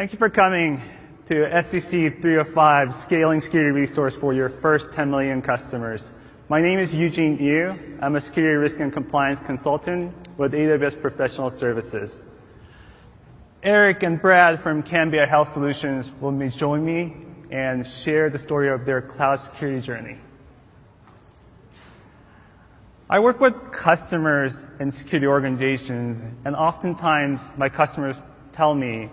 Thank you for coming to SEC 305 Scaling Security Resource for your first 10 million customers. My name is Eugene Yu. I'm a security risk and compliance consultant with AWS Professional Services. Eric and Brad from Cambia Health Solutions will joining me and share the story of their cloud security journey. I work with customers and security organizations, and oftentimes my customers tell me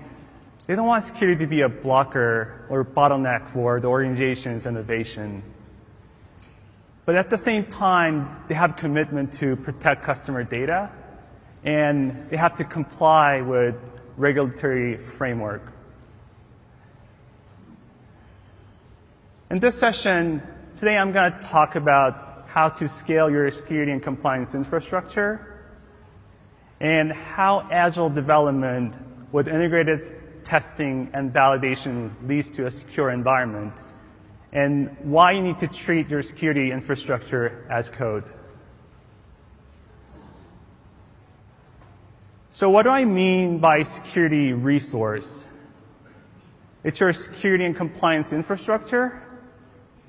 they don't want security to be a blocker or bottleneck for the organization's innovation. But at the same time, they have commitment to protect customer data, and they have to comply with regulatory framework. In this session, today I'm going to talk about how to scale your security and compliance infrastructure and how agile development with integrated testing and validation leads to a secure environment and why you need to treat your security infrastructure as code. So what do I mean by security resource? It's your security and compliance infrastructure,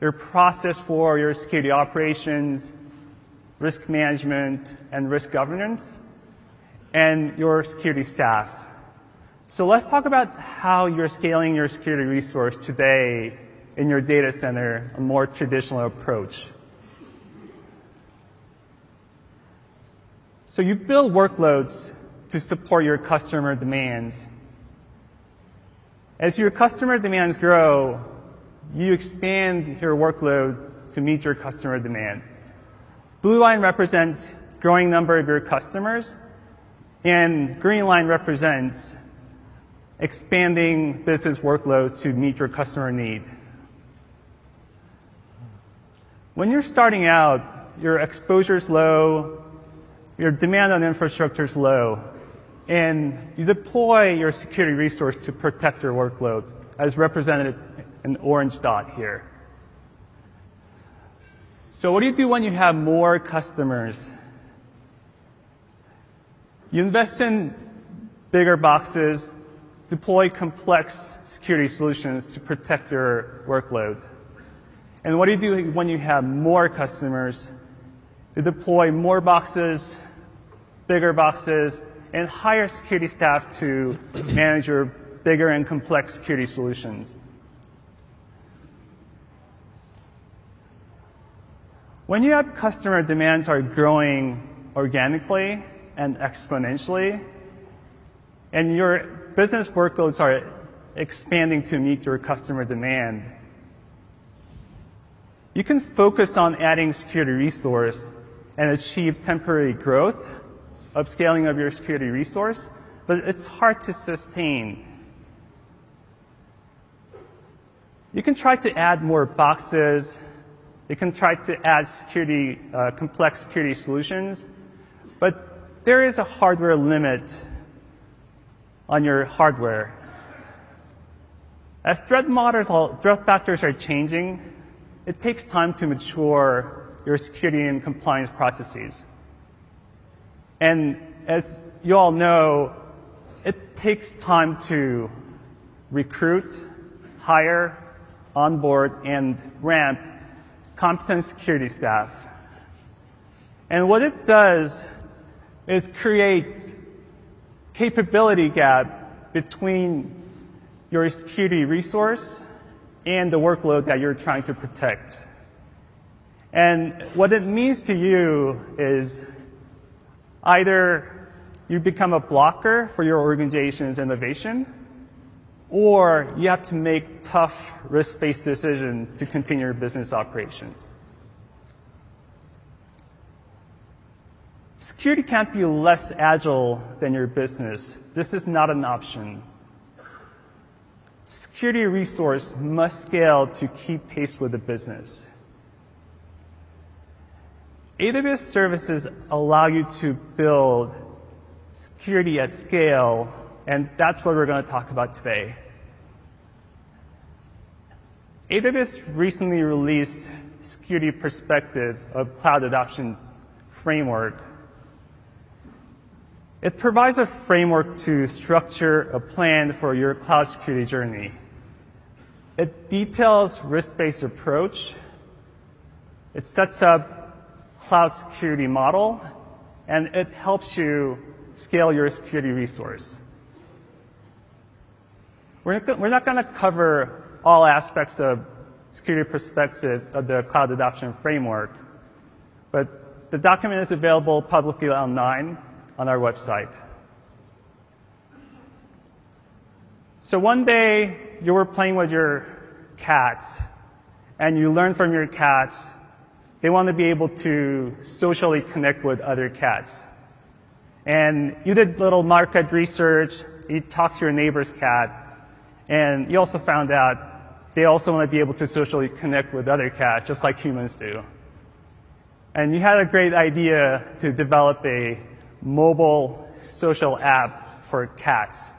your process for your security operations, risk management, and risk governance, and your security staff. So let's talk about how you're scaling your security resource today in your data center, a more traditional approach. So you build workloads to support your customer demands. As your customer demands grow, you expand your workload to meet your customer demand. Blue line represents growing number of your customers, and green line represents expanding business workload to meet your customer need. When you're starting out, your exposure is low, your demand on infrastructure is low, and you deploy your security resource to protect your workload, as represented in the orange dot here. So what do you do when you have more customers? You invest in bigger boxes, deploy complex security solutions to protect your workload. And what do you do when you have more customers? You deploy more boxes, bigger boxes, and hire security staff to manage your bigger and complex security solutions. When you have customer demands are growing organically and exponentially, and your business workloads are expanding to meet your customer demand, you can focus on adding security resource and achieve temporary growth upscaling of your security resource, but it's hard to sustain. You can try to add more boxes. You can try to add security, uh, complex security solutions, but there is a hardware limit on your hardware. As threat models, threat factors are changing, it takes time to mature your security and compliance processes. And as you all know, it takes time to recruit, hire, onboard, and ramp competent security staff. And what it does is create capability gap between your security resource and the workload that you're trying to protect. And what it means to you is either you become a blocker for your organization's innovation, or you have to make tough risk-based decisions to continue your business operations. Security can't be less agile than your business. This is not an option security resource must scale to keep pace with the business. AWS services allow you to build security at scale, and that's what we're going to talk about today. AWS recently released Security Perspective of Cloud Adoption Framework. It provides a framework to structure a plan for your cloud security journey. It details risk-based approach. It sets up cloud security model, and it helps you scale your security resource. We're not going to cover all aspects of security perspective of the cloud adoption framework, but the document is available publicly online on our website. So one day you were playing with your cats and you learned from your cats they want to be able to socially connect with other cats. And you did a little market research, you talked to your neighbor's cat, and you also found out they also want to be able to socially connect with other cats, just like humans do. And you had a great idea to develop a mobile social app for cats.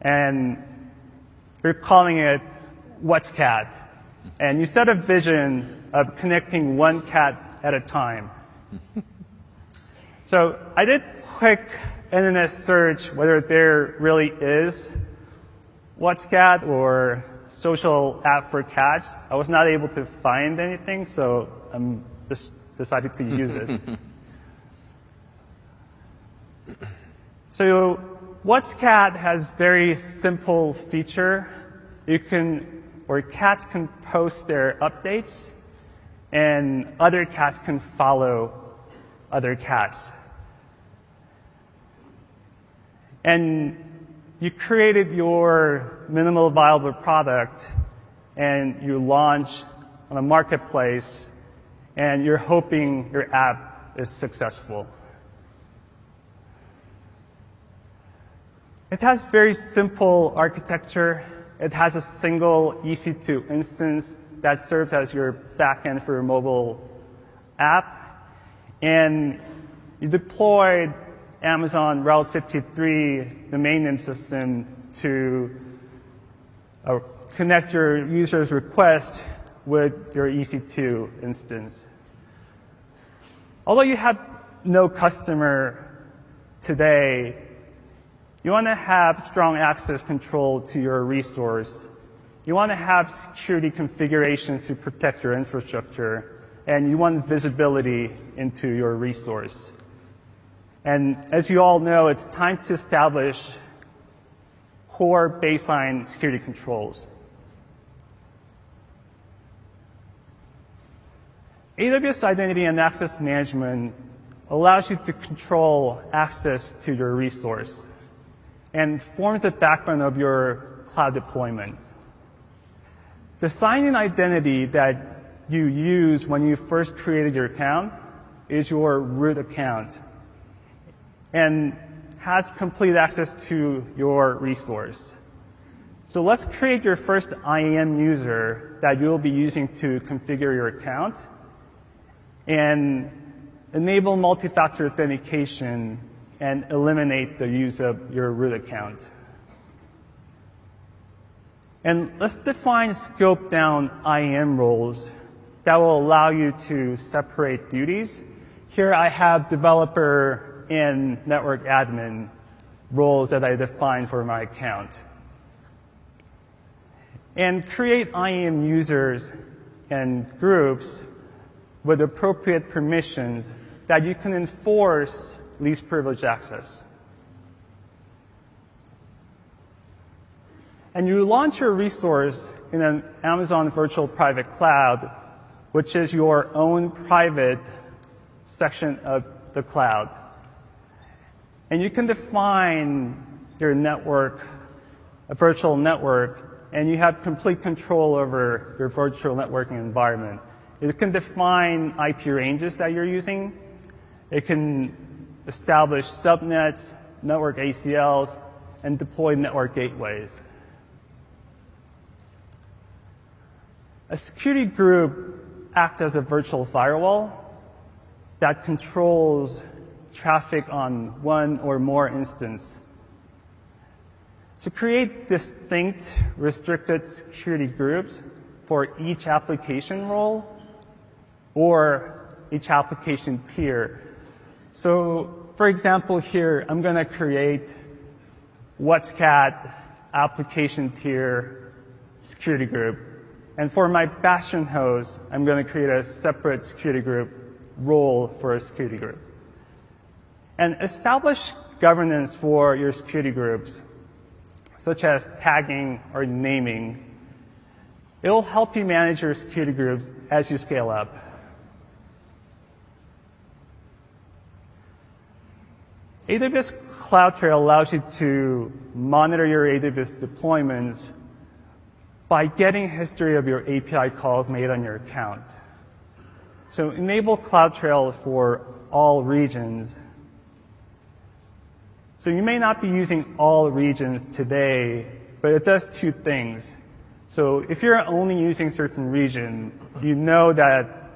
And you're calling it What's Cat. And you set a vision of connecting one cat at a time. so I did quick internet search whether there really is What's Cat or social app for cats. I was not able to find anything, so I'm just decided to use it. So What's Cat has very simple feature. You can, or cats can post their updates and other cats can follow other cats. And you created your minimal viable product and you launch on a marketplace and you're hoping your app is successful. It has very simple architecture. It has a single EC2 instance that serves as your backend for your mobile app. And you deployed Amazon Route 53, the main name system, to uh, connect your user's request with your EC2 instance. Although you have no customer today, you want to have strong access control to your resource. You want to have security configurations to protect your infrastructure, and you want visibility into your resource. And as you all know, it's time to establish core baseline security controls. AWS Identity and Access Management allows you to control access to your resource and forms the backbone of your cloud deployments. The sign-in identity that you use when you first created your account is your root account and has complete access to your resource. So let's create your first IAM user that you'll be using to configure your account and enable multi-factor authentication and eliminate the use of your root account. And let's define scope down IAM roles that will allow you to separate duties. Here I have developer and network admin roles that I define for my account. And create IAM users and groups with appropriate permissions that you can enforce least privilege access. And you launch your resource in an Amazon Virtual Private Cloud, which is your own private section of the cloud. And you can define your network, a virtual network, and you have complete control over your virtual networking environment. It can define IP ranges that you're using. It can establish subnets, network ACLs, and deploy network gateways. A security group acts as a virtual firewall that controls traffic on one or more instance. To create distinct restricted security groups for each application role or each application peer. So for example, here, I'm going to create WhatsCat application tier security group. And for my Bastion host, I'm going to create a separate security group role for a security group. And establish governance for your security groups, such as tagging or naming. It will help you manage your security groups as you scale up. AWS CloudTrail allows you to monitor your AWS deployments by getting history of your API calls made on your account. So enable CloudTrail for all regions. So you may not be using all regions today, but it does two things. So if you're only using certain region, you know that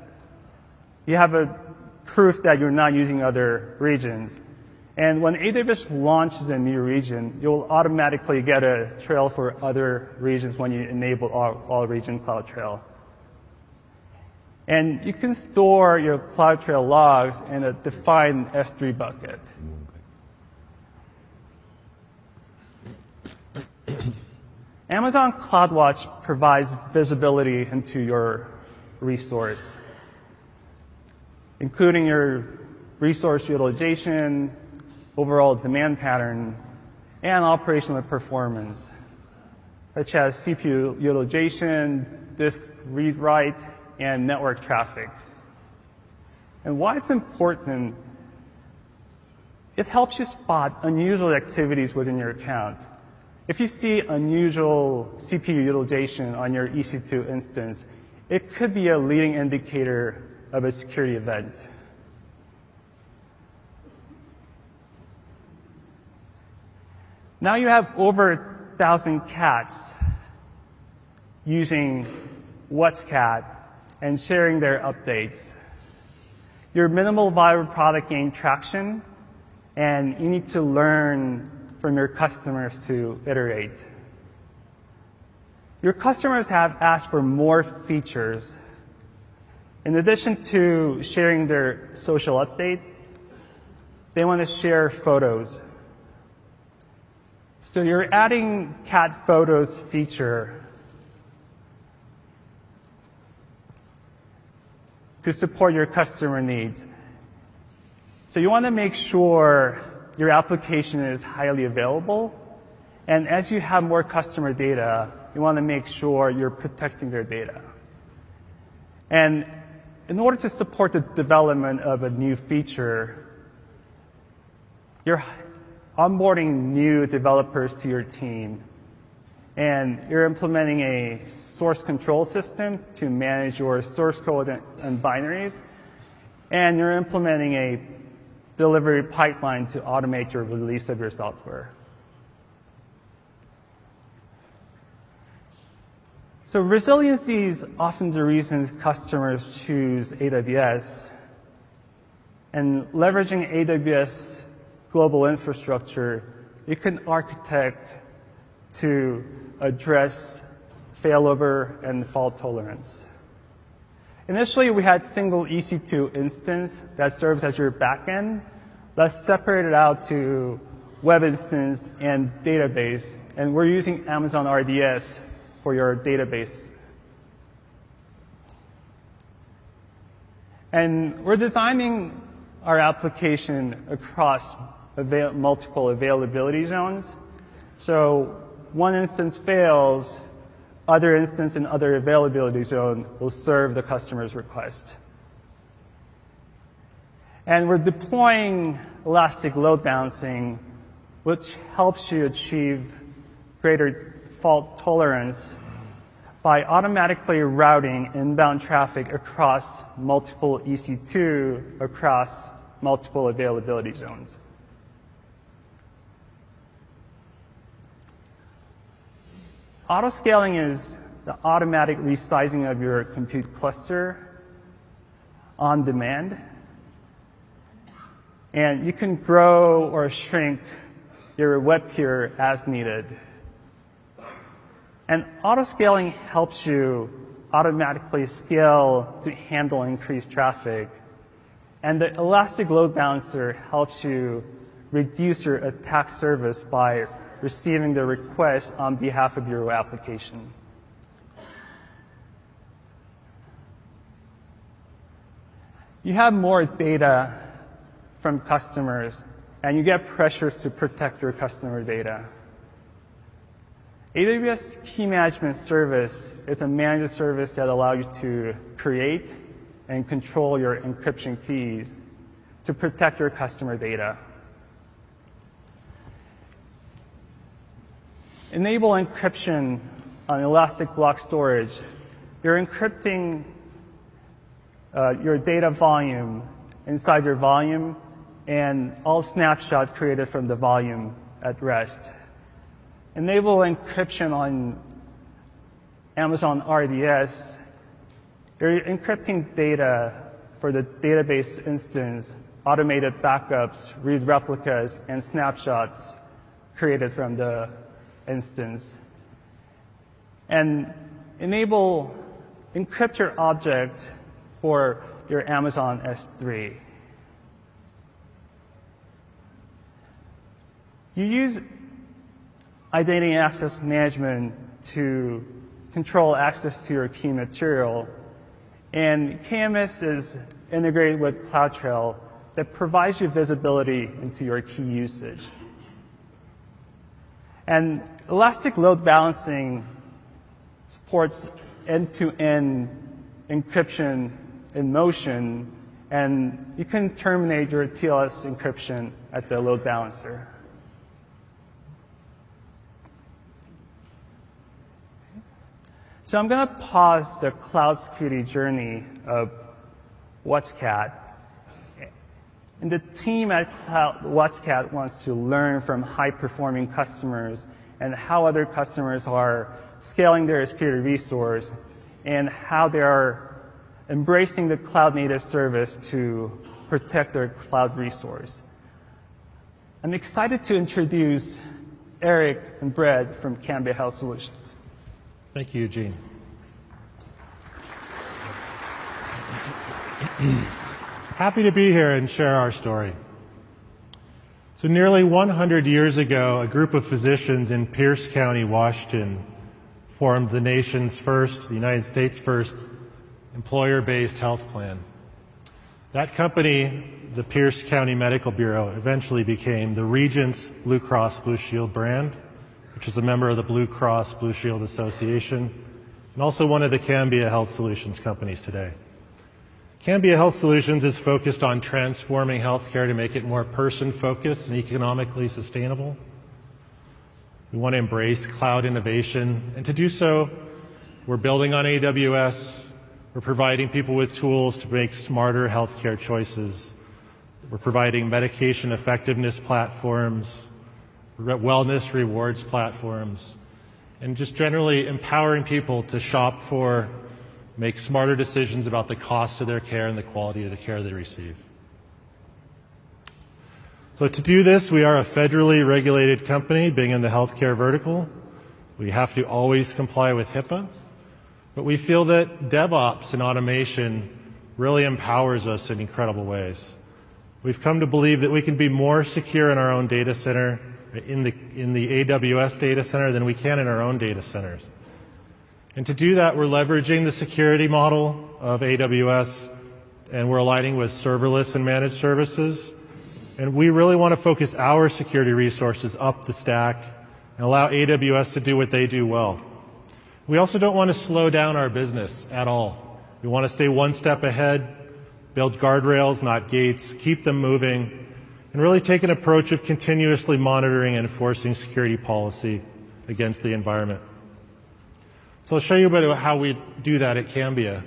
you have a proof that you're not using other regions. And when AWS launches a new region, you'll automatically get a trail for other regions when you enable all, all region CloudTrail. And you can store your CloudTrail logs in a defined S3 bucket. Amazon CloudWatch provides visibility into your resource, including your resource utilization, overall demand pattern, and operational performance, such as CPU utilization, disk read-write, and network traffic. And why it's important, it helps you spot unusual activities within your account. If you see unusual CPU utilization on your EC2 instance, it could be a leading indicator of a security event. Now you have over a thousand cats using WhatsCat and sharing their updates. Your minimal viable product gained traction, and you need to learn from your customers to iterate. Your customers have asked for more features. In addition to sharing their social update, they want to share photos. So you're adding cat photos feature to support your customer needs. So you want to make sure your application is highly available. And as you have more customer data, you want to make sure you're protecting their data. And in order to support the development of a new feature, you're onboarding new developers to your team, and you're implementing a source control system to manage your source code and binaries, and you're implementing a delivery pipeline to automate your release of your software. So resiliency is often the reason customers choose AWS, and leveraging AWS global infrastructure, you can architect to address failover and fault tolerance. Initially, we had single EC2 instance that serves as your backend. Let's separate it out to web instance and database, and we're using Amazon RDS for your database. And we're designing our application across avail- multiple availability zones. So one instance fails, other instance in other availability zone will serve the customer's request. And we're deploying elastic load balancing, which helps you achieve greater fault tolerance by automatically routing inbound traffic across multiple EC2 across multiple availability zones. Autoscaling is the automatic resizing of your compute cluster on demand. And you can grow or shrink your web tier as needed. And autoscaling helps you automatically scale to handle increased traffic. And the elastic load balancer helps you reduce your attack surface by receiving the request on behalf of your application. You have more data from customers, and you get pressures to protect your customer data. AWS Key Management Service is a managed service that allows you to create and control your encryption keys to protect your customer data. Enable encryption on Elastic Block Storage. You're encrypting uh, your data volume inside your volume and all snapshots created from the volume at rest enable encryption on Amazon RDS, you're encrypting data for the database instance, automated backups, read replicas, and snapshots created from the instance. And enable encrypt your object for your Amazon S3. You use identity access management to control access to your key material. And KMS is integrated with CloudTrail that provides you visibility into your key usage. And Elastic Load Balancing supports end-to-end encryption in motion, and you can terminate your TLS encryption at the load balancer. So I'm going to pause the cloud security journey of WhatsCat. And the team at WhatsCat wants to learn from high-performing customers and how other customers are scaling their security resource and how they are embracing the cloud-native service to protect their cloud resource. I'm excited to introduce Eric and Brad from Cambia Health Solutions. Thank you, Eugene. Happy to be here and share our story. So, nearly 100 years ago, a group of physicians in Pierce County, Washington, formed the nation's first, the United States' first, employer based health plan. That company, the Pierce County Medical Bureau, eventually became the Regence Blue Cross Blue Shield brand which is a member of the Blue Cross Blue Shield Association, and also one of the Cambia Health Solutions companies today. Cambia Health Solutions is focused on transforming healthcare to make it more person focused and economically sustainable. We want to embrace cloud innovation, and to do so, we're building on AWS. We're providing people with tools to make smarter healthcare choices. We're providing medication effectiveness platforms wellness rewards platforms, and just generally empowering people to shop for, make smarter decisions about the cost of their care and the quality of the care they receive. So to do this, we are a federally regulated company being in the healthcare vertical. We have to always comply with HIPAA, but we feel that DevOps and automation really empowers us in incredible ways. We've come to believe that we can be more secure in our own data center in the, in the AWS data center than we can in our own data centers. And to do that, we're leveraging the security model of AWS and we're aligning with serverless and managed services. And we really want to focus our security resources up the stack and allow AWS to do what they do well. We also don't want to slow down our business at all. We want to stay one step ahead, build guardrails, not gates, keep them moving, and really take an approach of continuously monitoring and enforcing security policy against the environment. So I'll show you about how we do that at Cambia.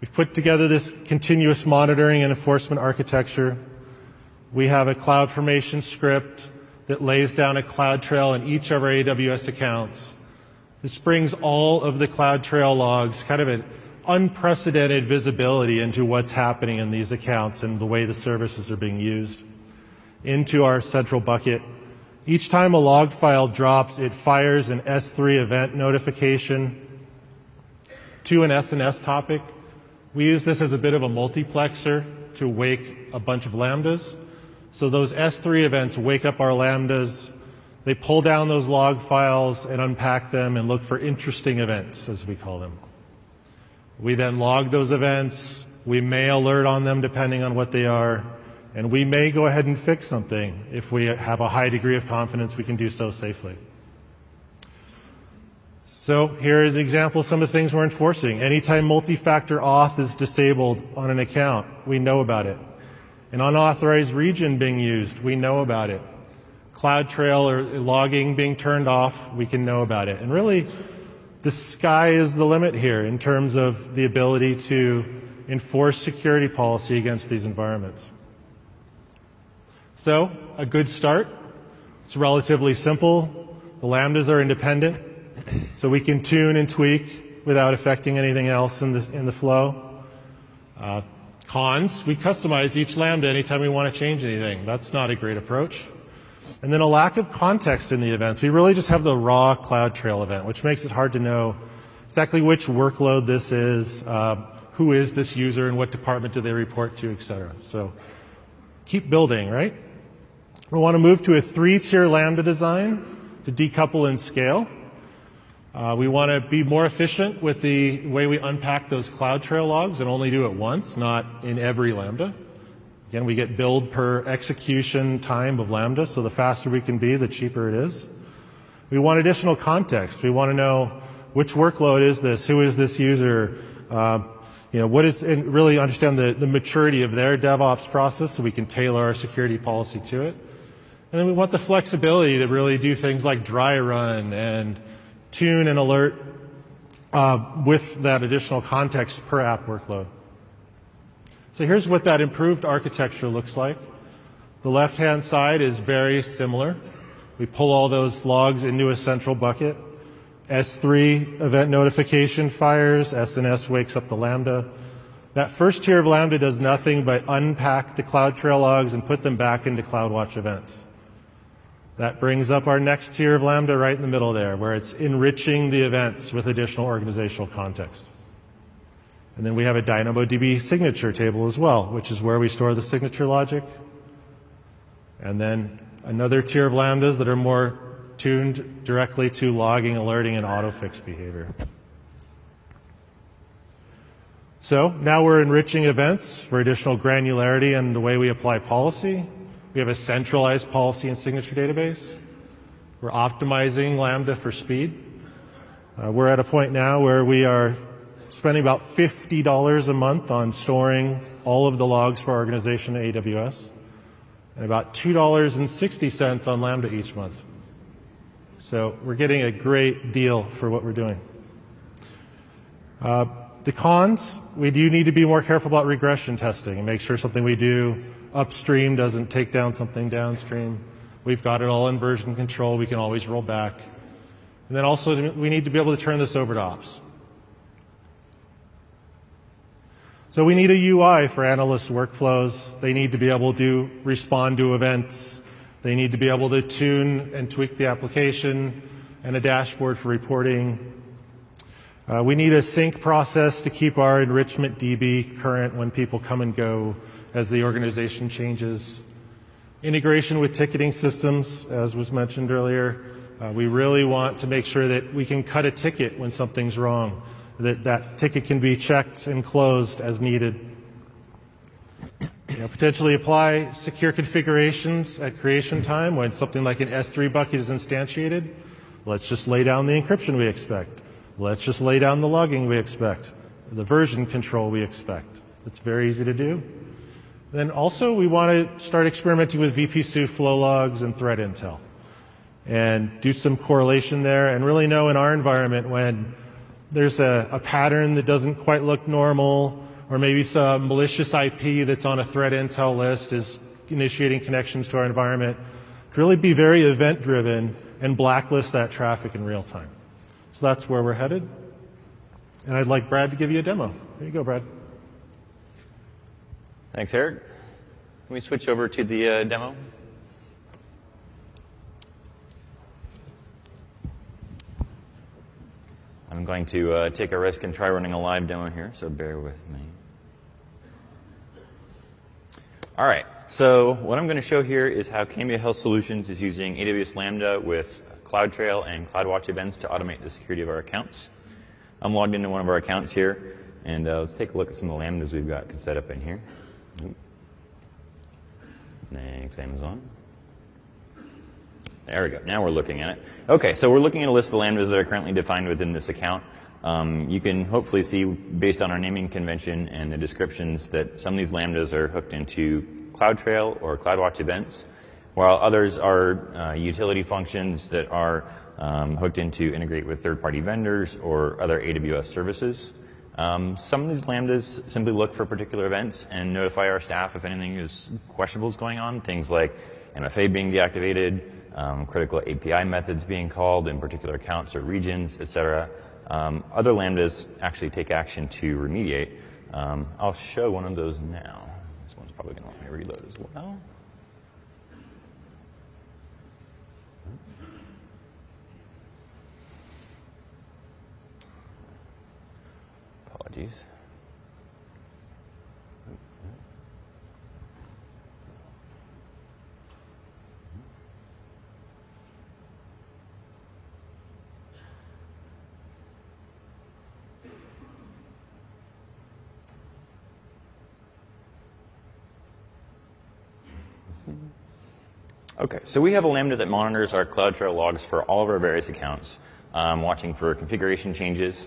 We've put together this continuous monitoring and enforcement architecture. We have a CloudFormation script that lays down a CloudTrail in each of our AWS accounts. This brings all of the CloudTrail logs, kind of an unprecedented visibility into what's happening in these accounts and the way the services are being used into our central bucket. Each time a log file drops, it fires an S3 event notification to an SNS topic. We use this as a bit of a multiplexer to wake a bunch of lambdas. So those S3 events wake up our lambdas. They pull down those log files and unpack them and look for interesting events, as we call them. We then log those events. We may alert on them depending on what they are. And we may go ahead and fix something if we have a high degree of confidence we can do so safely. So here is an example of some of the things we're enforcing. Anytime multi-factor auth is disabled on an account, we know about it. An unauthorized region being used, we know about it. CloudTrail or logging being turned off, we can know about it. And really, the sky is the limit here in terms of the ability to enforce security policy against these environments. So, a good start. It's relatively simple. The lambdas are independent. So we can tune and tweak without affecting anything else in the, in the flow. Uh, cons, we customize each Lambda anytime we want to change anything. That's not a great approach. And then a lack of context in the events. We really just have the raw CloudTrail event, which makes it hard to know exactly which workload this is, uh, who is this user, and what department do they report to, et cetera. So keep building, right? We want to move to a three-tier Lambda design to decouple and scale. Uh, we want to be more efficient with the way we unpack those CloudTrail logs and only do it once, not in every Lambda. Again, we get billed per execution time of Lambda, so the faster we can be, the cheaper it is. We want additional context. We want to know which workload is this, who is this user, uh, you know, what is, and really understand the, the maturity of their DevOps process so we can tailor our security policy to it. And then we want the flexibility to really do things like dry run and tune and alert uh, with that additional context per app workload. So here's what that improved architecture looks like. The left-hand side is very similar. We pull all those logs into a central bucket. S3 event notification fires. SNS wakes up the Lambda. That first tier of Lambda does nothing but unpack the CloudTrail logs and put them back into CloudWatch events. That brings up our next tier of Lambda right in the middle there, where it's enriching the events with additional organizational context. And then we have a DynamoDB signature table as well, which is where we store the signature logic. And then another tier of Lambdas that are more tuned directly to logging, alerting, and autofix behavior. So now we're enriching events for additional granularity and the way we apply policy. We have a centralized policy and signature database. We're optimizing Lambda for speed. Uh, we're at a point now where we are spending about $50 a month on storing all of the logs for our organization at AWS, and about $2.60 on Lambda each month. So we're getting a great deal for what we're doing. Uh, the cons, we do need to be more careful about regression testing and make sure something we do upstream doesn't take down something downstream. We've got it all in version control. We can always roll back. And then also, we need to be able to turn this over to ops. So we need a UI for analyst workflows. They need to be able to respond to events. They need to be able to tune and tweak the application and a dashboard for reporting. Uh, we need a sync process to keep our enrichment DB current when people come and go as the organization changes. Integration with ticketing systems, as was mentioned earlier. Uh, we really want to make sure that we can cut a ticket when something's wrong, that that ticket can be checked and closed as needed. You know, potentially apply secure configurations at creation time when something like an S3 bucket is instantiated. Let's just lay down the encryption we expect. Let's just lay down the logging we expect, the version control we expect. It's very easy to do. Then also we want to start experimenting with VPC flow logs and threat intel and do some correlation there and really know in our environment when there's a, a pattern that doesn't quite look normal or maybe some malicious IP that's on a threat intel list is initiating connections to our environment. To really be very event driven and blacklist that traffic in real time. So that's where we're headed. And I'd like Brad to give you a demo. There you go, Brad. Thanks, Eric. Can we switch over to the uh, demo? I'm going to uh, take a risk and try running a live demo here, so bear with me. All right. So what I'm going to show here is how Cambia Health Solutions is using AWS Lambda with CloudTrail and CloudWatch events to automate the security of our accounts. I'm logged into one of our accounts here, and uh, let's take a look at some of the lambdas we've got set up in here. Thanks, Amazon. There we go. Now we're looking at it. Okay, so we're looking at a list of lambdas that are currently defined within this account. Um, you can hopefully see, based on our naming convention and the descriptions, that some of these lambdas are hooked into CloudTrail or CloudWatch events, while others are uh, utility functions that are um, hooked into integrate with third-party vendors or other AWS services. Um, some of these lambdas simply look for particular events and notify our staff if anything is questionable is going on, things like MFA being deactivated, um, critical API methods being called in particular accounts or regions, etc. Um, other lambdas actually take action to remediate. Um, I'll show one of those now. This one's probably going to want me to reload as well. Apologies. Okay, so we have a Lambda that monitors our CloudTrail logs for all of our various accounts, um, watching for configuration changes.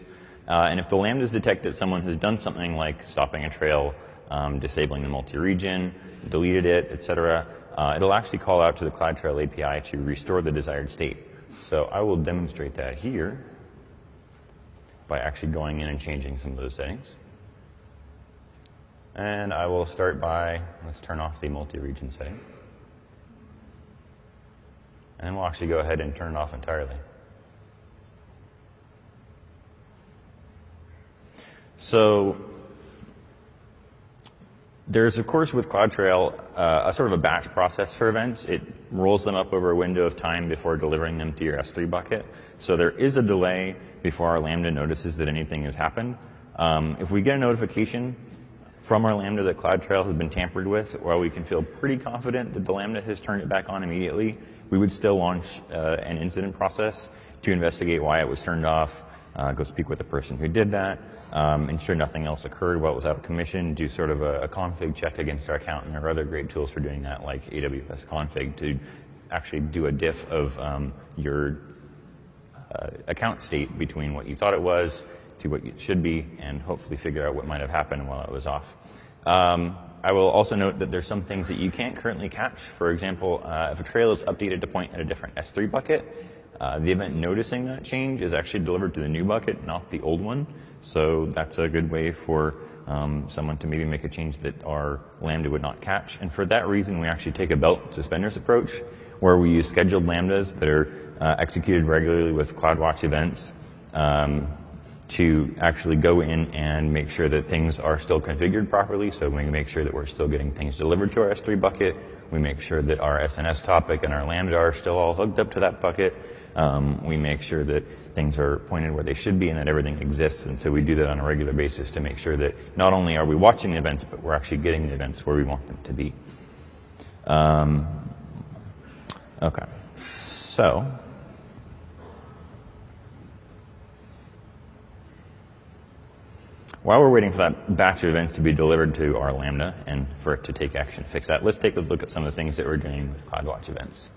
Uh, and if the Lambdas detect that someone has done something like stopping a trail, um, disabling the multi-region, deleted it, etc., uh, it'll actually call out to the CloudTrail API to restore the desired state. So I will demonstrate that here by actually going in and changing some of those settings. And I will start by, let's turn off the multi-region setting. And then we'll actually go ahead and turn it off entirely. So there's, of course, with CloudTrail, uh, a sort of a batch process for events. It rolls them up over a window of time before delivering them to your S3 bucket. So there is a delay before our Lambda notices that anything has happened. Um, if we get a notification from our Lambda that CloudTrail has been tampered with, while we can feel pretty confident that the Lambda has turned it back on immediately, we would still launch uh, an incident process to investigate why it was turned off, uh, go speak with the person who did that, um, ensure nothing else occurred while it was out of commission, do sort of a, a, config check against our account, and there are other great tools for doing that, like AWS config, to actually do a diff of um, your uh, account state between what you thought it was to what it should be, and hopefully figure out what might have happened while it was off. Um, I will also note that there's some things that you can't currently catch. For example, uh, if a trail is updated to point at a different S3 bucket, uh, the event noticing that change is actually delivered to the new bucket, not the old one. So that's a good way for um, someone to maybe make a change that our Lambda would not catch. And for that reason, we actually take a belt suspenders approach, where we use scheduled Lambdas that are uh, executed regularly with CloudWatch events. Um, to actually go in and make sure that things are still configured properly. So we make sure that we're still getting things delivered to our S3 bucket. We make sure that our SNS topic and our Lambda are still all hooked up to that bucket. Um, we make sure that things are pointed where they should be and that everything exists. And so we do that on a regular basis to make sure that not only are we watching the events, but we're actually getting the events where we want them to be. Um, okay. So While we're waiting for that batch of events to be delivered to our Lambda and for it to take action to fix that, let's take a look at some of the things that we're doing with CloudWatch events.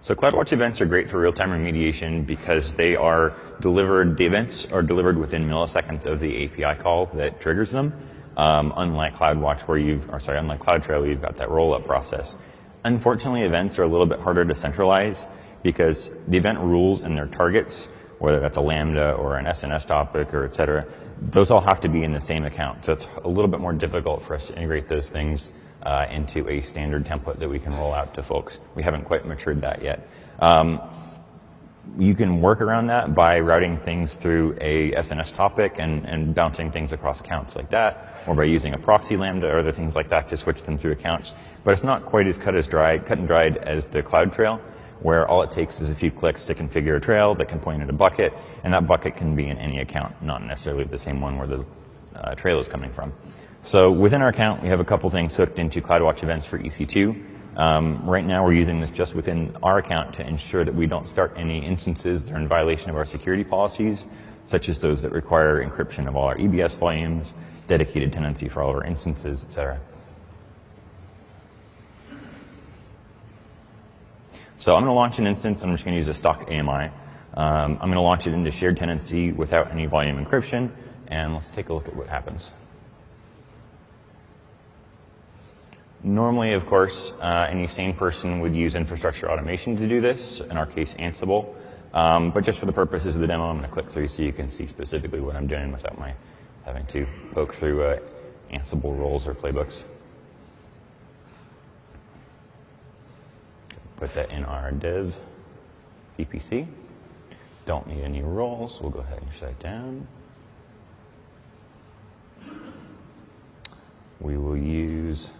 So CloudWatch events are great for real-time remediation because they are delivered, the events are delivered within milliseconds of the API call that triggers them. Um, unlike CloudWatch, where you've, or sorry, unlike CloudTrail, where you've got that roll-up process. Unfortunately, events are a little bit harder to centralize because the event rules and their targets, whether that's a Lambda or an SNS topic or et cetera, those all have to be in the same account. So it's a little bit more difficult for us to integrate those things uh, into a standard template that we can roll out to folks. We haven't quite matured that yet. Um, you can work around that by routing things through a SNS topic and, and bouncing things across accounts like that or by using a proxy lambda or other things like that to switch them through accounts. But it's not quite as cut as dry, cut and dried as the CloudTrail, where all it takes is a few clicks to configure a trail that can point at a bucket, and that bucket can be in any account, not necessarily the same one where the uh, trail is coming from. So within our account, we have a couple things hooked into CloudWatch events for EC2. Um, right now, we're using this just within our account to ensure that we don't start any instances that are in violation of our security policies, such as those that require encryption of all our EBS volumes, dedicated tenancy for all of our instances, etc. So I'm going to launch an instance. I'm just going to use a stock AMI. Um, I'm going to launch it into shared tenancy without any volume encryption, and let's take a look at what happens. Normally, of course, uh, any sane person would use infrastructure automation to do this, in our case, Ansible. Um, but just for the purposes of the demo, I'm going to click through so you can see specifically what I'm doing without my having to poke through uh, Ansible roles or playbooks. Put that in our dev VPC. Don't need any roles. We'll go ahead and shut it down. We will use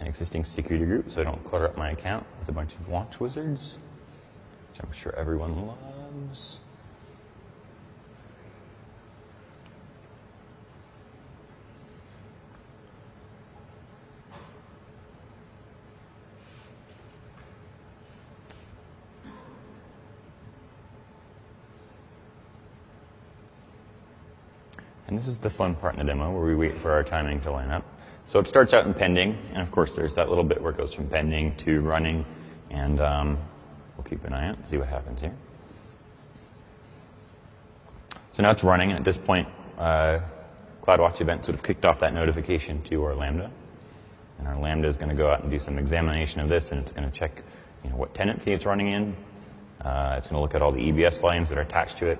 an existing security group so I don't clutter up my account with a bunch of launch wizards, which I'm sure everyone loves. And this is the fun part in the demo where we wait for our timing to line up. So it starts out in pending, and of course there's that little bit where it goes from pending to running, and um, we'll keep an eye out see what happens here. So now it's running, and at this point, uh, CloudWatch event sort of kicked off that notification to our Lambda. And our Lambda is going to go out and do some examination of this, and it's going to check you know, what tenancy it's running in. Uh, it's going to look at all the EBS volumes that are attached to it,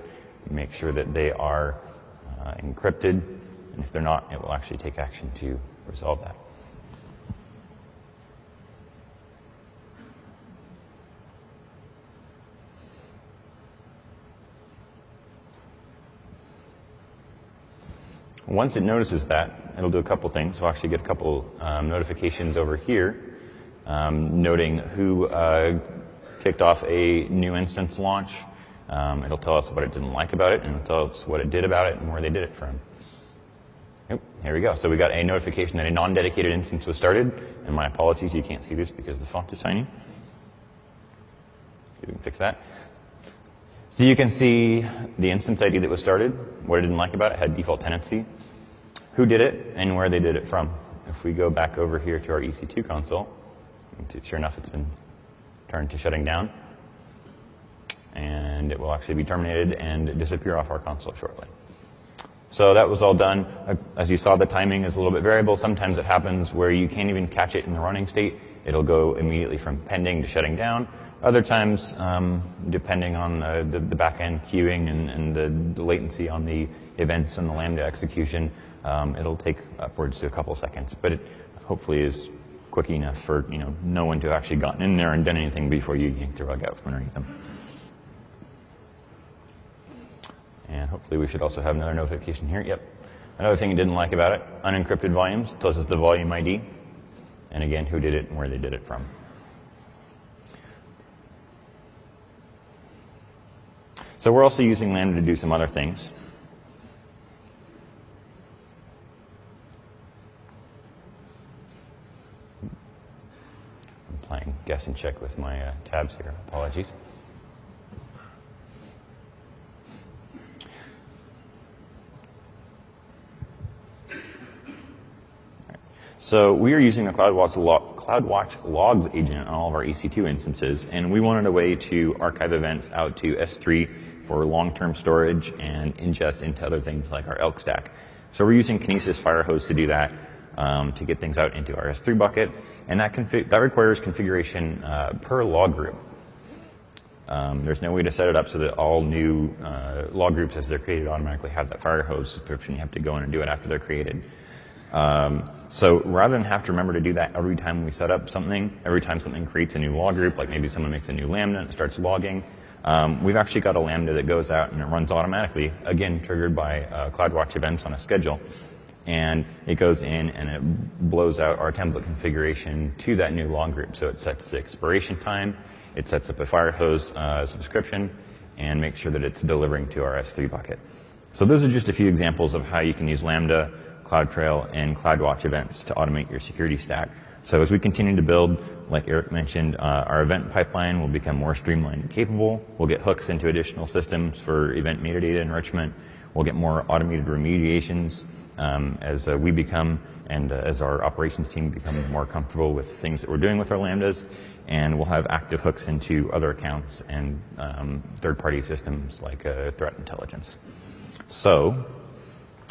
make sure that they are uh, encrypted, and if they're not, it will actually take action to resolve that. Once it notices that, it'll do a couple things. We'll actually get a couple um, notifications over here um, noting who uh, kicked off a new instance launch. Um, it'll tell us what it didn't like about it, and it'll tell us what it did about it and where they did it from. Yep, here we go. So we got a notification that a non-dedicated instance was started, and my apologies, you can't see this because the font is tiny. You can fix that. So you can see the instance ID that was started, what I didn't like about it, had default tenancy, who did it, and where they did it from. If we go back over here to our EC2 console, sure enough, it's been turned to shutting down. And it will actually be terminated and disappear off our console shortly. So that was all done. Uh, as you saw, the timing is a little bit variable. Sometimes it happens where you can't even catch it in the running state. It'll go immediately from pending to shutting down. Other times, um, depending on uh, the, the back-end queuing and, and the, the, latency on the events and the Lambda execution, um, it'll take upwards to a couple seconds. But it hopefully is quick enough for you know no one to have actually gotten in there and done anything before you yanked the rug out from underneath them. And hopefully we should also have another notification here. Yep. Another thing I didn't like about it, unencrypted volumes tells us the volume ID. And again, who did it and where they did it from. So we're also using Lambda to do some other things. I'm playing guess and check with my uh, tabs here. Apologies. So we are using the CloudWatch, log, CloudWatch logs agent on all of our EC2 instances, and we wanted a way to archive events out to S3 for long-term storage and ingest into other things like our Elk stack. So we're using Kinesis Firehose to do that, um, to get things out into our S3 bucket, and that, that requires configuration uh, per log group. Um, there's no way to set it up so that all new uh, log groups, as they're created, automatically have that Firehose subscription. You have to go in and do it after they're created. Um, so rather than have to remember to do that every time we set up something, every time something creates a new log group, like maybe someone makes a new Lambda and starts logging, um, we've actually got a Lambda that goes out and it runs automatically, again triggered by uh, CloudWatch events on a schedule. And it goes in and it blows out our template configuration to that new log group. So it sets the expiration time, It sets up a Firehose uh, subscription and makes sure that it's delivering to our S3 bucket. So those are just a few examples of how you can use Lambda, CloudTrail, and CloudWatch events to automate your security stack. So as we continue to build, like Eric mentioned, uh, our event pipeline will become more streamlined and capable. We'll get hooks into additional systems for event metadata enrichment. We'll get more automated remediations um, as uh, we become and uh, as our operations team become more comfortable with things that we're doing with our lambdas. And we'll have active hooks into other accounts and um, third-party systems like threat intelligence.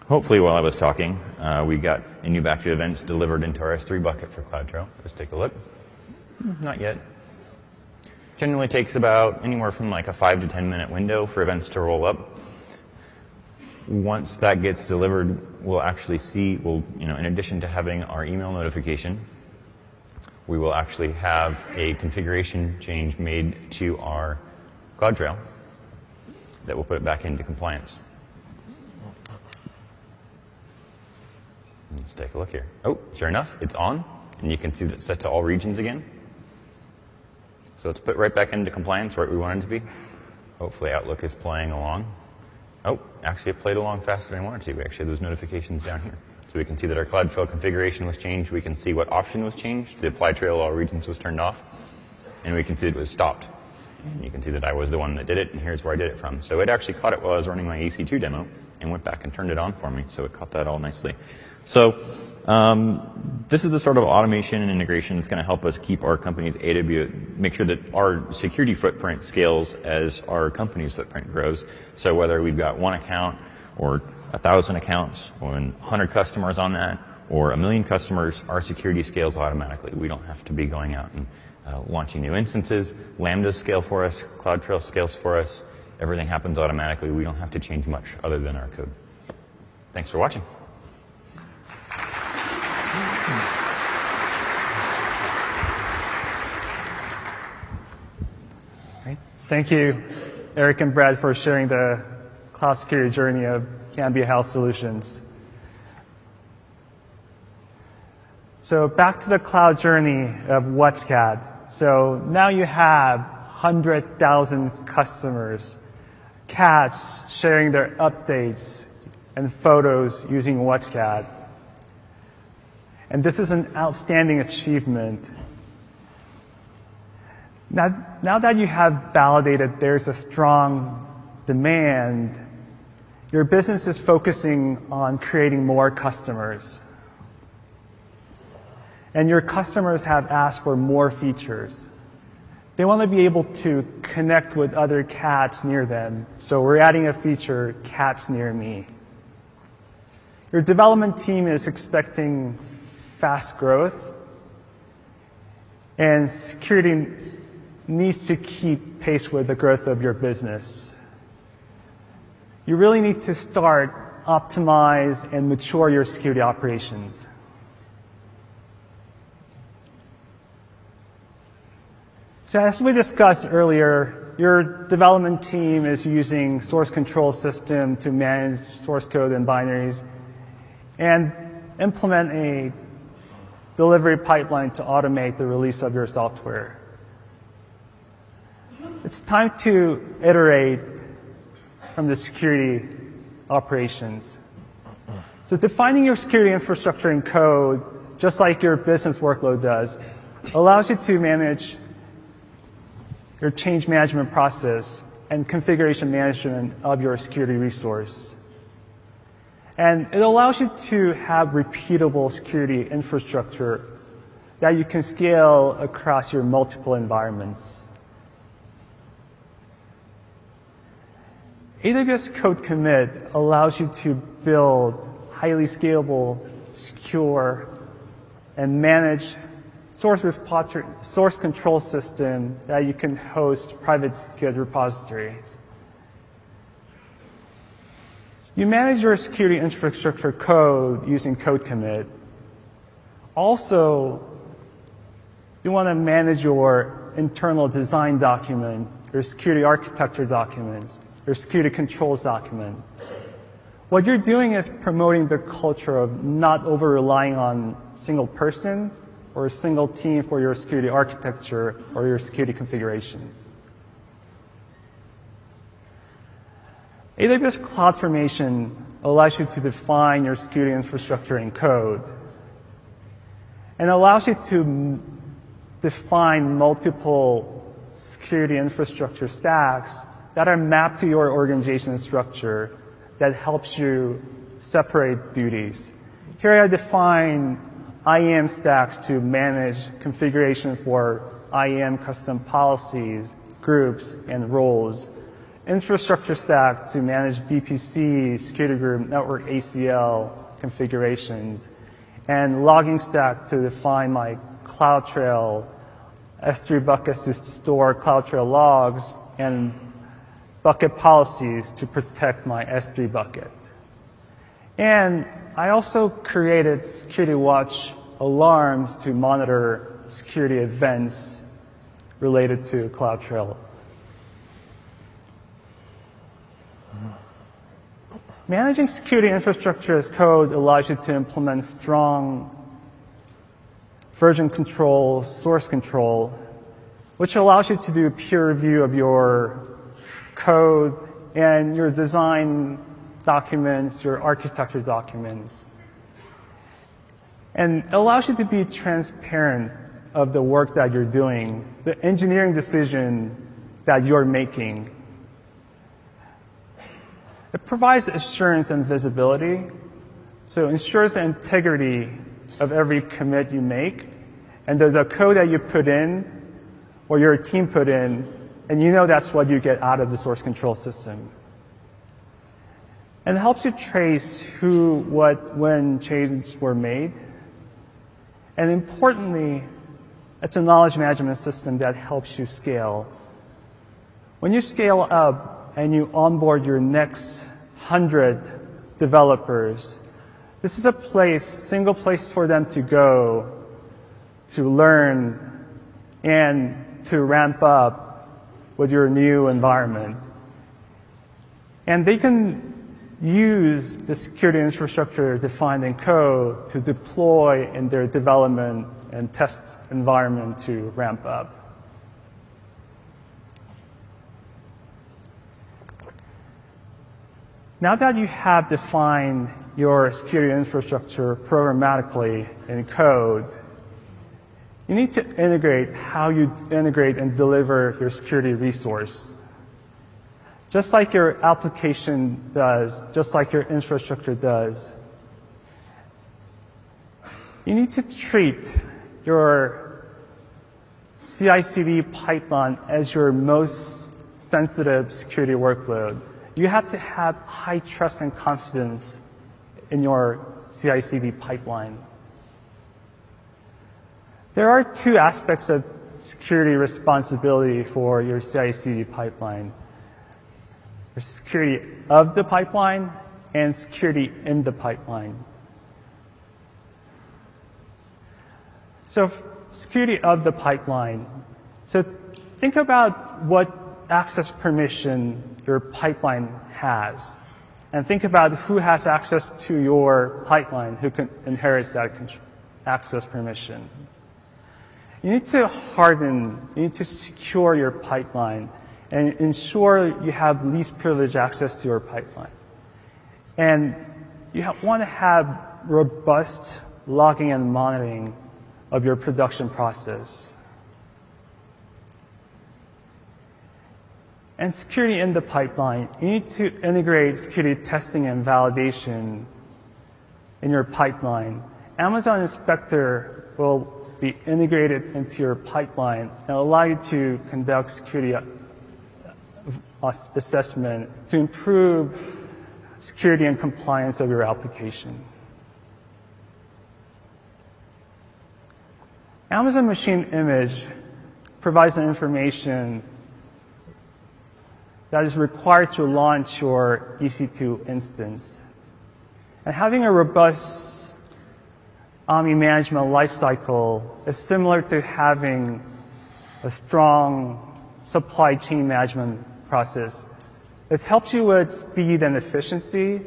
Hopefully while I was talking, uh, we got a new batch of events delivered into our S3 bucket for CloudTrail. Let's take a look. Not yet. Generally takes about anywhere from like a five to 10 minute window for events to roll up. Once that gets delivered, we'll actually see, we'll, you know, in addition to having our email notification, we will actually have a configuration change made to our CloudTrail that will put it back into compliance. Let's take a look here. Oh, sure enough, it's on, and you can see that it's set to all regions again. So let's put right back into compliance right where we want it to be. Hopefully Outlook is playing along. Oh, actually it played along faster than I wanted to. We actually have those notifications down here. So we can see that our CloudTrail configuration was changed. We can see what option was changed. The apply trail all regions was turned off. And we can see it was stopped. And you can see that I was the one that did it, and here's where I did it from. So it actually caught it while I was running my EC2 demo and went back and turned it on for me. So it caught that all nicely. So um, this is the sort of automation and integration that's going to help us keep our company's AWS, make sure that our security footprint scales as our company's footprint grows. So whether we've got one account or a thousand accounts or 100 customers on that or a million customers, our security scales automatically. We don't have to be going out and uh, launching new instances. Lambda scale for us. CloudTrail scales for us. Everything happens automatically. We don't have to change much other than our code. Thanks for watching. Thank you, Eric and Brad, for sharing the cloud security journey of Cambia Health Solutions. So back to the cloud journey of WhatsCat. So now you have 100,000 customers, cats sharing their updates and photos using WhatsCat. And this is an outstanding achievement now, now that you have validated there's a strong demand, your business is focusing on creating more customers. And your customers have asked for more features. They want to be able to connect with other cats near them. So we're adding a feature, Cats Near Me. Your development team is expecting fast growth and security needs to keep pace with the growth of your business. You really need to start, optimize, and mature your security operations. So as we discussed earlier, your development team is using source control system to manage source code and binaries and implement a delivery pipeline to automate the release of your software. It's time to iterate from the security operations. So defining your security infrastructure in code, just like your business workload does, allows you to manage your change management process and configuration management of your security resource. And it allows you to have repeatable security infrastructure that you can scale across your multiple environments. AWS Code Commit allows you to build highly scalable, secure, and manage source source control system that you can host private Git repositories. You manage your security infrastructure code using Code Commit. Also, you want to manage your internal design document, your security architecture documents, your security controls document. What you're doing is promoting the culture of not over relying on single person or a single team for your security architecture or your security configurations. AWS CloudFormation allows you to define your security infrastructure in code and allows you to define multiple security infrastructure stacks that are mapped to your organization structure that helps you separate duties. Here I define IAM stacks to manage configuration for IAM custom policies, groups, and roles. Infrastructure stack to manage VPC, security group, network ACL configurations. And logging stack to define my CloudTrail S3 buckets to store CloudTrail logs and bucket policies to protect my S3 bucket. And I also created Security Watch alarms to monitor security events related to CloudTrail. Managing security infrastructure as code allows you to implement strong version control, source control, which allows you to do peer review of your code and your design documents, your architecture documents. And it allows you to be transparent of the work that you're doing, the engineering decision that you're making. It provides assurance and visibility, so it ensures the integrity of every commit you make, and the, the code that you put in or your team put in, and you know that's what you get out of the source control system. And it helps you trace who, what, when changes were made. And importantly, it's a knowledge management system that helps you scale. When you scale up and you onboard your next hundred developers, this is a place, single place for them to go to learn and to ramp up with your new environment. And they can use the security infrastructure defined in code to deploy in their development and test environment to ramp up. Now that you have defined your security infrastructure programmatically in code, you need to integrate how you integrate and deliver your security resource just like your application does, just like your infrastructure does. You need to treat your CI/CD pipeline as your most sensitive security workload. You have to have high trust and confidence in your CI/CD pipeline. There are two aspects of security responsibility for your CI/CD pipeline. Security of the pipeline and security in the pipeline. So security of the pipeline. So think about what access permission your pipeline has. And think about who has access to your pipeline, who can inherit that access permission. You need to harden, you need to secure your pipeline and ensure you have least privilege access to your pipeline. And you want to have robust logging and monitoring of your production process. And security in the pipeline, you need to integrate security testing and validation in your pipeline. Amazon Inspector will be integrated into your pipeline and allow you to conduct security uh, uh, assessment to improve security and compliance of your application. Amazon Machine Image provides the information that is required to launch your EC2 instance. And having a robust AMI management lifecycle is similar to having a strong supply chain management process. It helps you with speed and efficiency,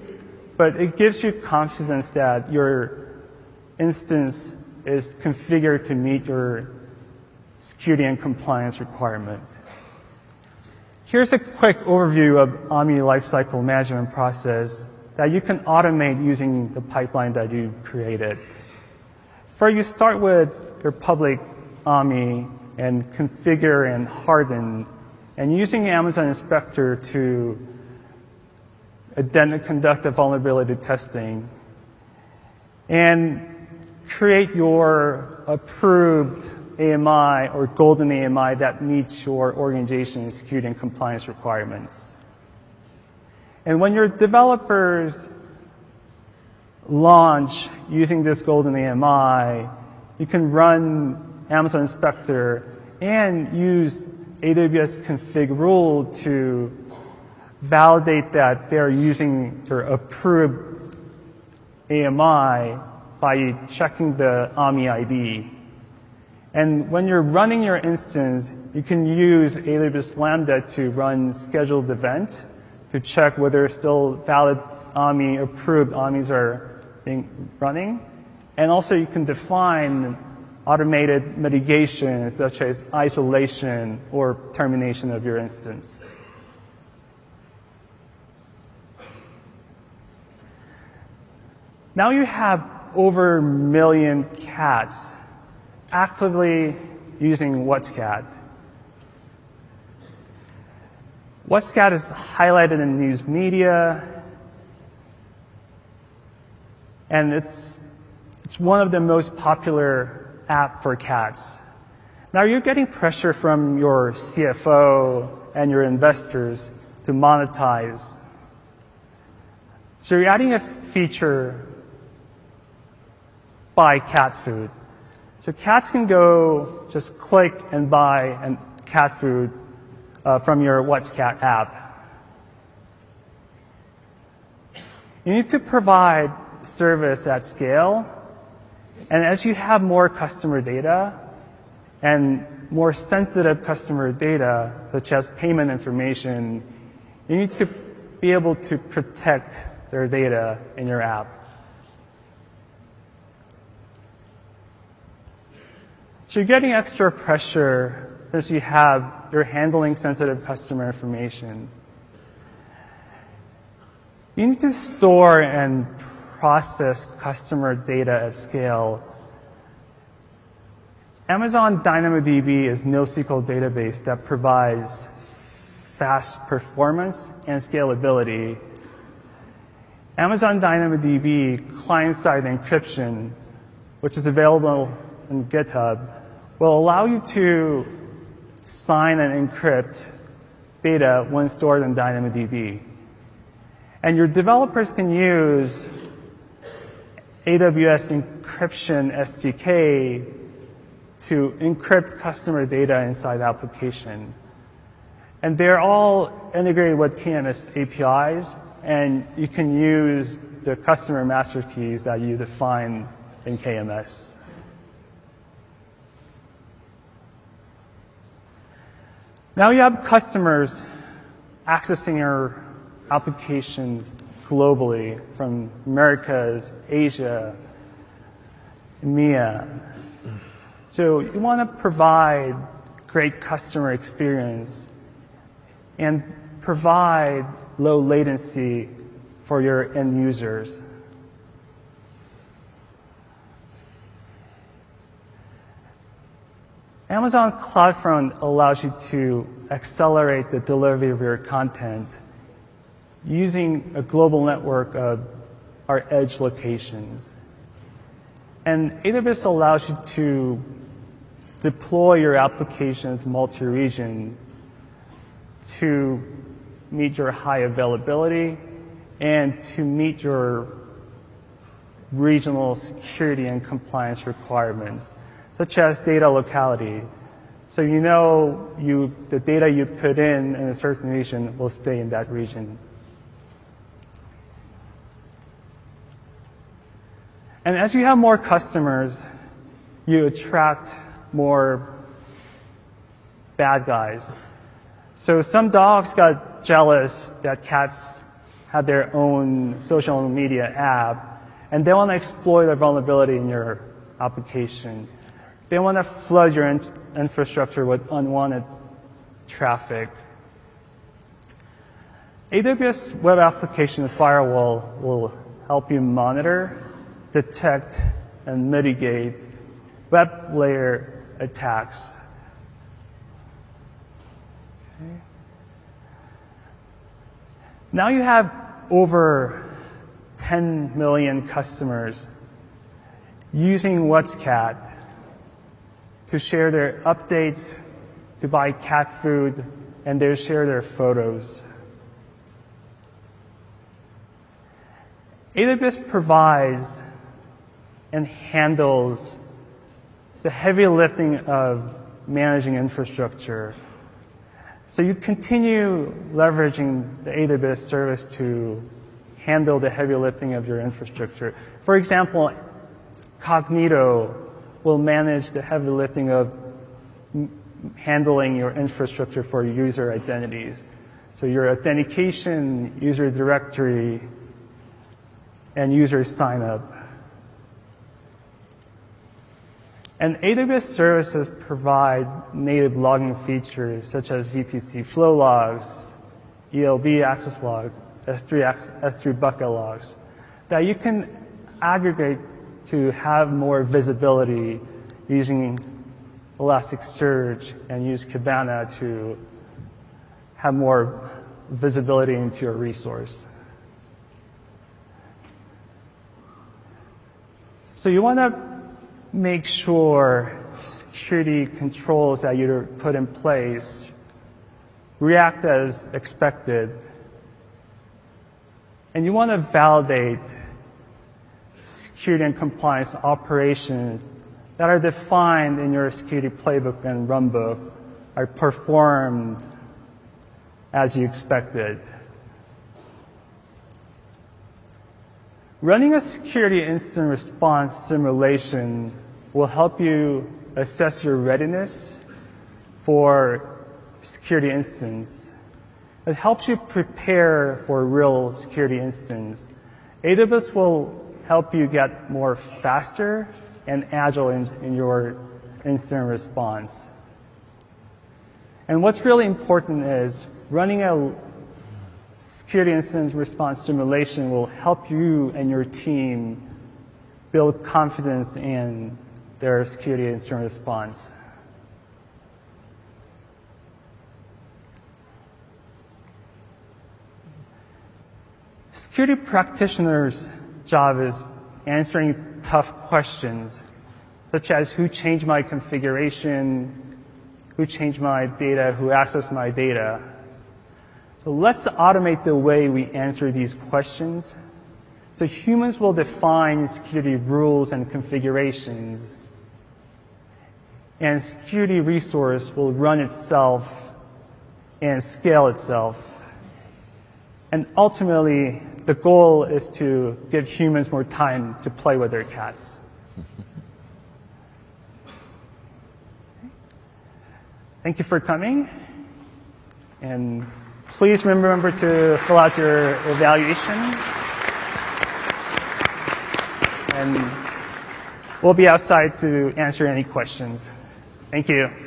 but it gives you confidence that your instance is configured to meet your security and compliance requirement. Here's a quick overview of AMI lifecycle management process that you can automate using the pipeline that you created. First, you start with your public AMI and configure and harden, and using Amazon Inspector to then conduct the vulnerability testing and create your approved AMI or golden AMI that meets your organization security and compliance requirements. And when your developers launch using this golden AMI, you can run Amazon Inspector and use AWS config rule to validate that they're using your approved AMI by checking the AMI ID. And when you're running your instance, you can use AWS Lambda to run scheduled event to check whether still valid AMI approved AMIs are being running. And also you can define automated mitigation such as isolation or termination of your instance. Now you have over a million cats actively using WhatsCat. WhatsCat is highlighted in news media, and it's, it's one of the most popular app for cats. Now you're getting pressure from your CFO and your investors to monetize. So you're adding a feature buy cat food. So cats can go just click and buy and cat food uh, from your WhatsCat app. You need to provide service at scale. And as you have more customer data and more sensitive customer data, such as payment information, you need to be able to protect their data in your app. So you're getting extra pressure as you have, you're handling sensitive customer information. You need to store and process customer data at scale. Amazon DynamoDB is NoSQL database that provides fast performance and scalability. Amazon DynamoDB client-side encryption, which is available in GitHub, will allow you to sign and encrypt data when stored in DynamoDB. And your developers can use AWS encryption SDK to encrypt customer data inside the application. And they're all integrated with KMS APIs, and you can use the customer master keys that you define in KMS. Now you have customers accessing your applications globally from Americas, Asia, EMEA. So you want to provide great customer experience and provide low latency for your end users. Amazon CloudFront allows you to accelerate the delivery of your content using a global network of our edge locations. And AWS allows you to deploy your applications multi-region to meet your high availability and to meet your regional security and compliance requirements such as data locality. So you know you, the data you put in in a certain region will stay in that region. And as you have more customers, you attract more bad guys. So some dogs got jealous that cats had their own social media app, and they want to exploit a vulnerability in your application. They want to flood your in- infrastructure with unwanted traffic. AWS Web Application Firewall will help you monitor, detect, and mitigate web layer attacks. Okay. Now you have over 10 million customers using WhatsCat to share their updates, to buy cat food, and they share their photos. AWS provides and handles the heavy lifting of managing infrastructure. So you continue leveraging the AWS service to handle the heavy lifting of your infrastructure. For example, Cognito will manage the heavy lifting of handling your infrastructure for user identities. So your authentication, user directory, and user sign up. And AWS services provide native logging features such as VPC flow logs, ELB access log, S3, S3 bucket logs that you can aggregate to have more visibility using Elasticsearch and use Kibana to have more visibility into your resource. So you want to make sure security controls that you put in place react as expected. And you want to validate security and compliance operations that are defined in your security playbook and runbook are performed as you expected. Running a security incident response simulation will help you assess your readiness for security incidents. It helps you prepare for real security incidents. AWS will help you get more faster and agile in, in your incident response. And what's really important is running a security incident response simulation will help you and your team build confidence in their security incident response. Security practitioners' job is answering tough questions, such as who changed my configuration, who changed my data, who accessed my data. So let's automate the way we answer these questions. So humans will define security rules and configurations, and security resource will run itself and scale itself. And ultimately, the goal is to give humans more time to play with their cats. Thank you for coming. And Please remember to fill out your evaluation. And we'll be outside to answer any questions. Thank you.